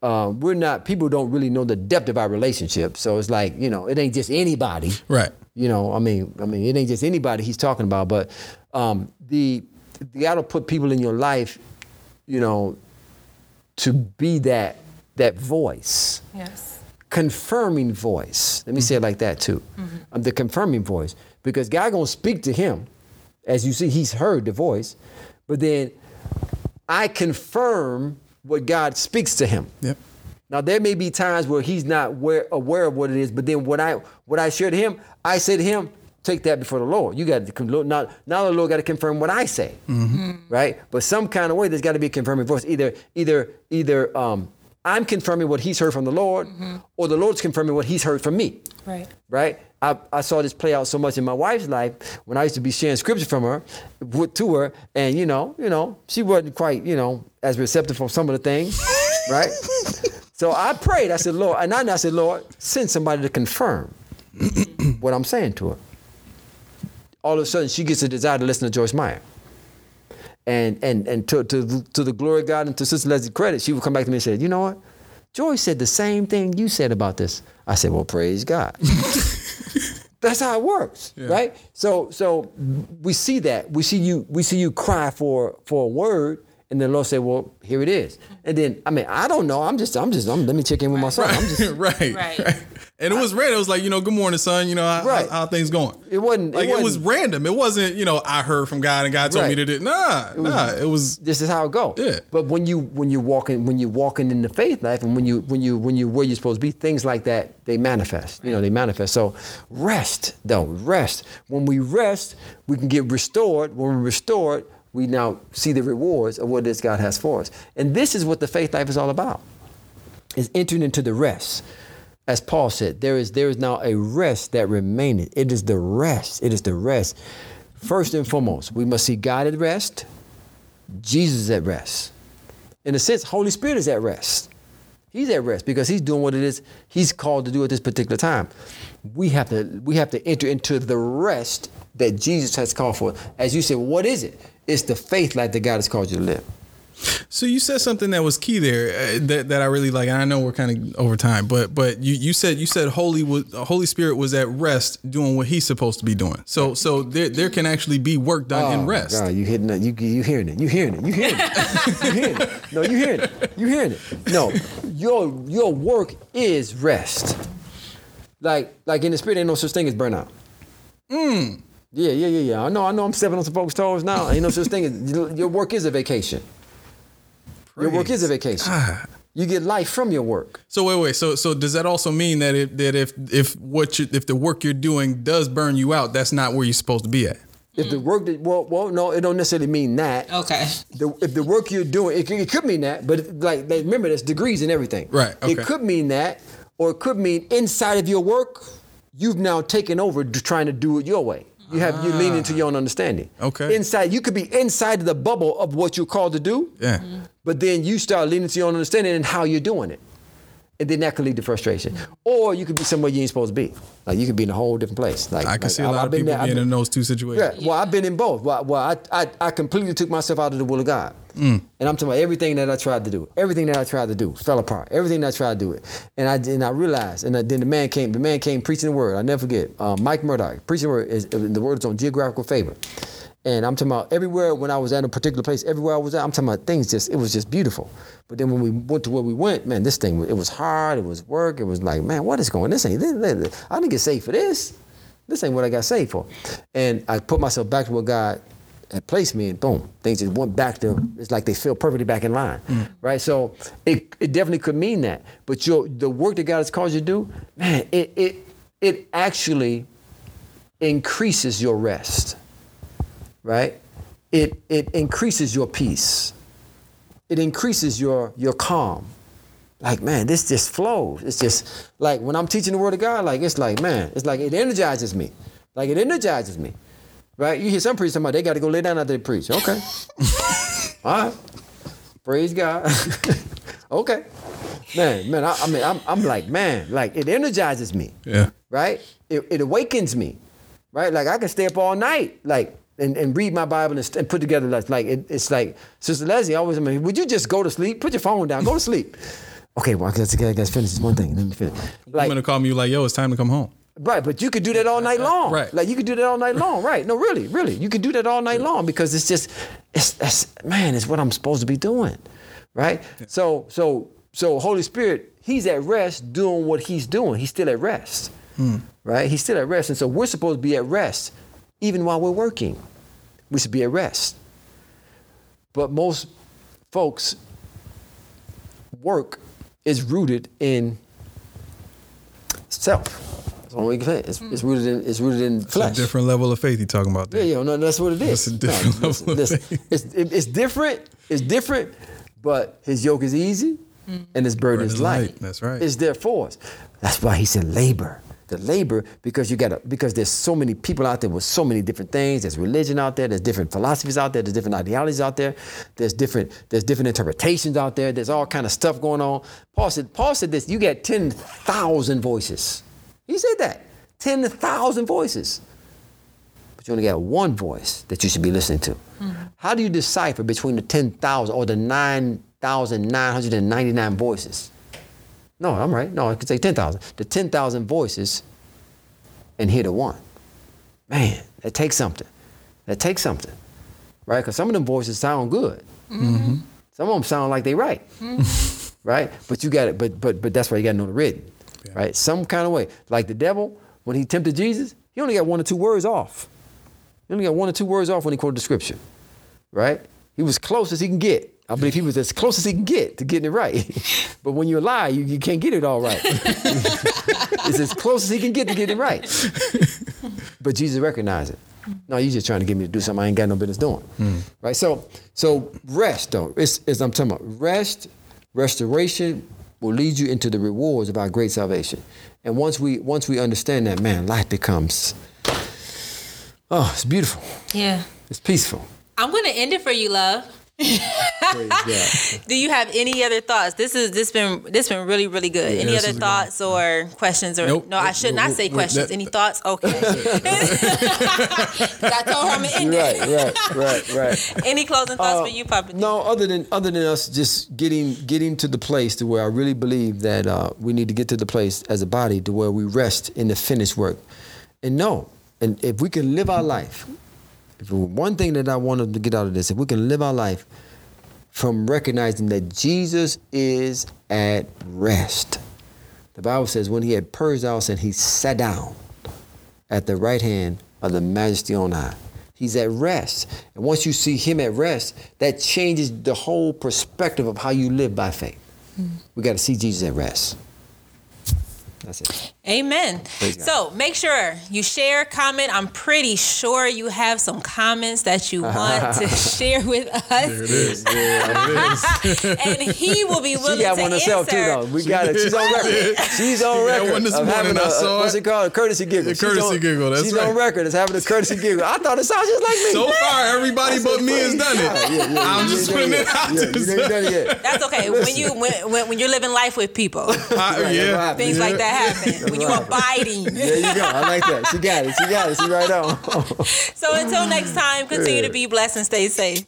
uh, we're not people don't really know the depth of our relationship. So it's like you know, it ain't just anybody. Right. You know, I mean, I mean, it ain't just anybody he's talking about, but um, the God will put people in your life, you know, to be that that voice Yes. confirming voice. Let me say it like that too. Um, the confirming voice. Because God gonna speak to him. As you see, he's heard the voice. But then I confirm what God speaks to him. Yep. Now there may be times where he's not aware, aware of what it is, but then what I what I share to him, I say to him, take that before the Lord. You got to now now the Lord got to confirm what I say, right? But some kind of way there's got to be a confirming voice. Either either either um, I'm confirming what He's heard from the Lord, or the Lord's confirming what He's heard from me Right. right? I, I saw this play out so much in my wife's life when I used to be sharing scripture from her with, to her, and you know, you know, she wasn't quite, you know, as receptive from some of the things, right? So I prayed. I said, Lord, and I, I said, Lord, send somebody to confirm what I'm saying to her. All of a sudden, she gets a desire to listen to Joyce Meyer. And and and to, to, to the glory of God and to Sister Leslie's credit, she would come back to me and say, you know what? Joyce said the same thing you said about this. I said, well, praise God. That's how it works, right? So so we see that. We see you we see you cry for for a word And then Lord said, "Well, here it is." And then, I mean, I don't know. I'm just, I'm just, I'm, let me check in with my son. I'm just, right, Right. right. And it was random. It was like, you know, good morning, son. You know, how, Right. how, how things going? It wasn't- it like it, was wasn't- random. It wasn't, you know, I heard from God and God told me Right. to do. It. Nah, nah. It was this is how it go. Yeah. But when you when you walking when you walking in the faith life and when you when you when you where you're supposed to be, things like that they manifest. You know, they manifest. So rest though, rest. When we rest, we can get restored. When we're restored, we now see the rewards of what this God has for us. And this is what the faith life is all about. Is entering into the rest. As Paul said, there is there is now a rest that remaineth. It is the rest. It is the rest. First and foremost, we must see God at rest. Jesus at rest. In a sense, Holy Spirit is at rest. He's at rest because he's doing what it is he's called to do at this particular time. We have to we have to enter into the rest that Jesus has called for. As you said, what is it? It's the faith life that God has called you to live. So you said something that was key there uh, that, that I really like, and I know we're kind of over time, but but you, you said you said Holy was Holy Spirit was at rest doing what He's supposed to be doing. So so there there can actually be work done in Oh, rest. God, you hitting it. You you hearing it. You hearing it. You hearing it. you hearing it. No, you hearing it. You hearing it. No, your your work is rest. Like like in the spirit, ain't no such thing as burnout. Hmm. Yeah, yeah, yeah, yeah. I know. I know. I'm stepping on some folks' toes now. Ain't no such thing as your work is a vacation. Your work is a vacation. Ah. You get life from your work. So wait wait so so does that also mean that if that if if what you if the work you're doing does burn you out, that's not where you're supposed to be at. If the work that well, well, no, it don't necessarily mean that. Okay. the, if the work you're doing, it, could- it could mean that, but like like, remember, there's degrees and everything. Right, okay. It could mean that, or it could mean inside of your work, you've now taken over to trying to do it your way. You have you lean into your own understanding. Ah. Okay. Inside, you could be inside the bubble of what you're called to do. Yeah. But then you start leaning to your own understanding and how you're doing it. And then that could lead to frustration. Or you could be somewhere you ain't supposed to be. Like you could be in a whole different place. Like I can like, see a lot I've of been people there. Being been- in those two situations. yeah, well, I've been in both. Well, well I, I, I completely took myself out of the will of God. Mm. And I'm talking about everything that I tried to do. Everything that I tried to do fell apart. Everything that I tried to do it. And I and I realized, and then the man came, the man came preaching the word. I never forget. Uh, Mike Murdock, preaching the word, is, the word is on geographical favor. And I'm talking about everywhere when I was at a particular place, everywhere I was at, I'm talking about things just, it was just beautiful. But then when we went to where we went, man, this thing, it was hard, it was work, it was like, man, what is going, this ain't, this, this, I didn't get saved for this. This ain't what I got saved for. And I put myself back to where God had placed me, and boom, things just went back to, it's like they feel perfectly back in line, mm. right? So it, it definitely could mean that. But your, the work that God has called you to do, man, it, it, it actually increases your rest right? It it increases your peace. It increases your your calm. Like man, this just flows. It's just like when I'm teaching the word of God, like it's like man, it's like it energizes me. Like it energizes me, right? You hear some preachers talking about they got to go lay down after they preach. Okay, all right, praise God. okay, man, man. I, I mean, I'm I'm like man, like it energizes me Yeah. right? It, it awakens me, right? Like I can stay up all night, like and, and read my Bible and, and put together like, like it, it's like Sister Leslie always. I mean, would you just go to sleep? Put your phone down. Go to sleep. Okay, well, I guess I gotta finish this one thing. Let me finish. I'm gonna call me like, yo, it's time to come home. right, but you could do that all night long. Right. Like you could do that all night long. Right? No, really, really, you could do that all night long because it's just, it's, it's man, it's what I'm supposed to be doing, right? So, so, so Holy Spirit, He's at rest doing what He's doing. He's still at rest, hmm. right? He's still at rest, and so we're supposed to be at rest even while we're working. We should be at rest. But most folks' work is rooted in self. That's all we can say. It's, it's hmm. rooted in it's rooted in flesh. It's a different level of faith you're talking about Yeah, there. yeah, no, that's what it is. It's a different No, level of listen, faith. it's, it- it's different. It's different, but his yoke is easy hmm. and his burden is is light. light. That's right. It's there for us. That's why he said labor. The labor because you gotta because there's so many people out there with so many different things. There's religion out there. There's different philosophies out there. There's different ideologies out there. There's different there's different interpretations out there. There's all kind of stuff going on. Paul said Paul said this. You get ten thousand voices. He said that ten thousand voices but you only got one voice that you should be listening to. Mm-hmm. How do you decipher between the 10,000 or the 9,999 voices? No, I'm right. No, I could say 10,000. The 10,000 voices and hear the one. Man, that takes something. That takes something, right? Because some of them voices sound good. Mm-hmm. Some of them sound like they right, mm-hmm. right? But you got it. But but but that's why you got to know the written, right? Some kind of way. Like the devil, when he tempted Jesus, he only got one or two words off. He only got one or two words off when he quoted the scripture, right? He was close as he can get. I believe he was as close as he can get to getting it right. but when you lie, you, you can't get it all right. it's as close as he can get to getting it right. But Jesus recognized it. No, you're just trying to get me to do something I ain't got no business doing. Hmm. Right? So so rest though. It's, it's I'm talking about rest, restoration will lead you into the rewards of our great salvation. And once we once we understand that, man, life becomes oh, it's beautiful. Yeah. It's peaceful. I'm gonna end it for you, love. Do you have any other thoughts? This is this been this been really really good. any other is good. thoughts or questions or Nope. no? I should not say questions. That- any thoughts? Okay. I told her I'm gonna end right, it. right, right, right. Any closing thoughts for you, Papa? No, other than other than us just getting getting to the place to where I really believe that uh, we need to get to the place as a body to where we rest in the finished work, and no, and if we can live our life, if one thing that I wanted to get out of this, if we can live our life from recognizing that Jesus is at rest. The Bible says when he had purged our sin, he sat down at the right hand of the majesty on high. He's at rest. And once you see him at rest, that changes the whole perspective of how you live by faith. Hmm. We got to see Jesus at rest. That's it. Amen. So make sure you share, comment. I'm pretty sure you have some comments that you want to share with us. There it is. and he will be willing She got to one herself too, answer. though. We got it. She's on record. She's on got record. one this having morning. a, I saw what's it. it called? A courtesy giggle. A She's courtesy on- giggle, that's she's right. on record as having a courtesy giggle. I thought it sounded just like me. So far, everybody but me has done it. Yeah, yeah, yeah, I'm just putting it it out there. you ain't done it yet. That's okay. When you when, when, when you're living life with people, Right, yeah. right. things like that happen. You right. abiding. There you go. I like that. She got it. She got it. She right on. So until next time, continue to be blessed and stay safe.